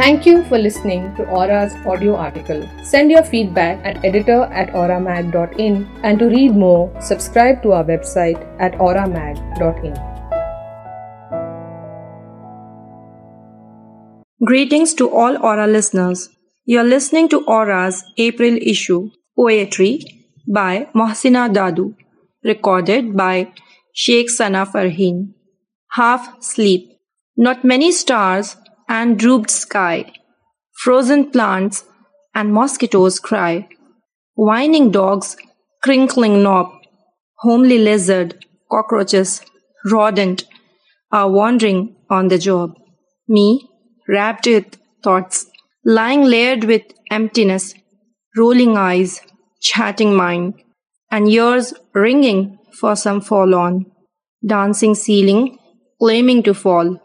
Thank you for listening to Aura's audio article. Send your feedback at editor at auramag.in and to read more, subscribe to our website at auramag.in. Greetings to all Aura listeners. You're listening to Aura's April issue, Poetry by Mohsina Dadu, recorded by Sheikh Sana Farheen. Half Sleep. Not many stars and drooped sky, frozen plants and mosquitoes cry, whining dogs, crinkling knob, homely lizard, cockroaches, rodent are wandering on the job. Me, wrapped with thoughts, lying layered with emptiness, rolling eyes, chatting mind, and ears ringing for some forlorn, dancing ceiling, claiming to fall.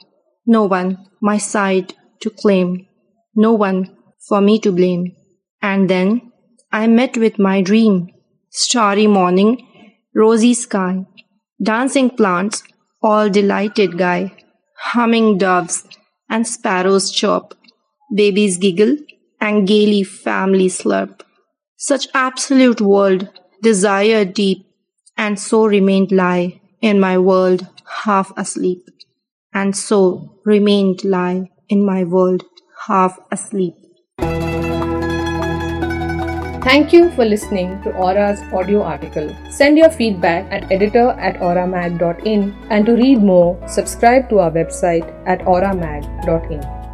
No one my side to claim, no one for me to blame. And then I met with my dream. Starry morning, rosy sky, dancing plants, all delighted guy, humming doves and sparrows chirp, babies giggle and gaily family slurp. Such absolute world, desire deep, and so remained lie in my world half asleep and so remained lie in my world half asleep. Thank you for listening to Aura's audio article. Send your feedback at editor at auramag.in and to read more, subscribe to our website at auramag.in.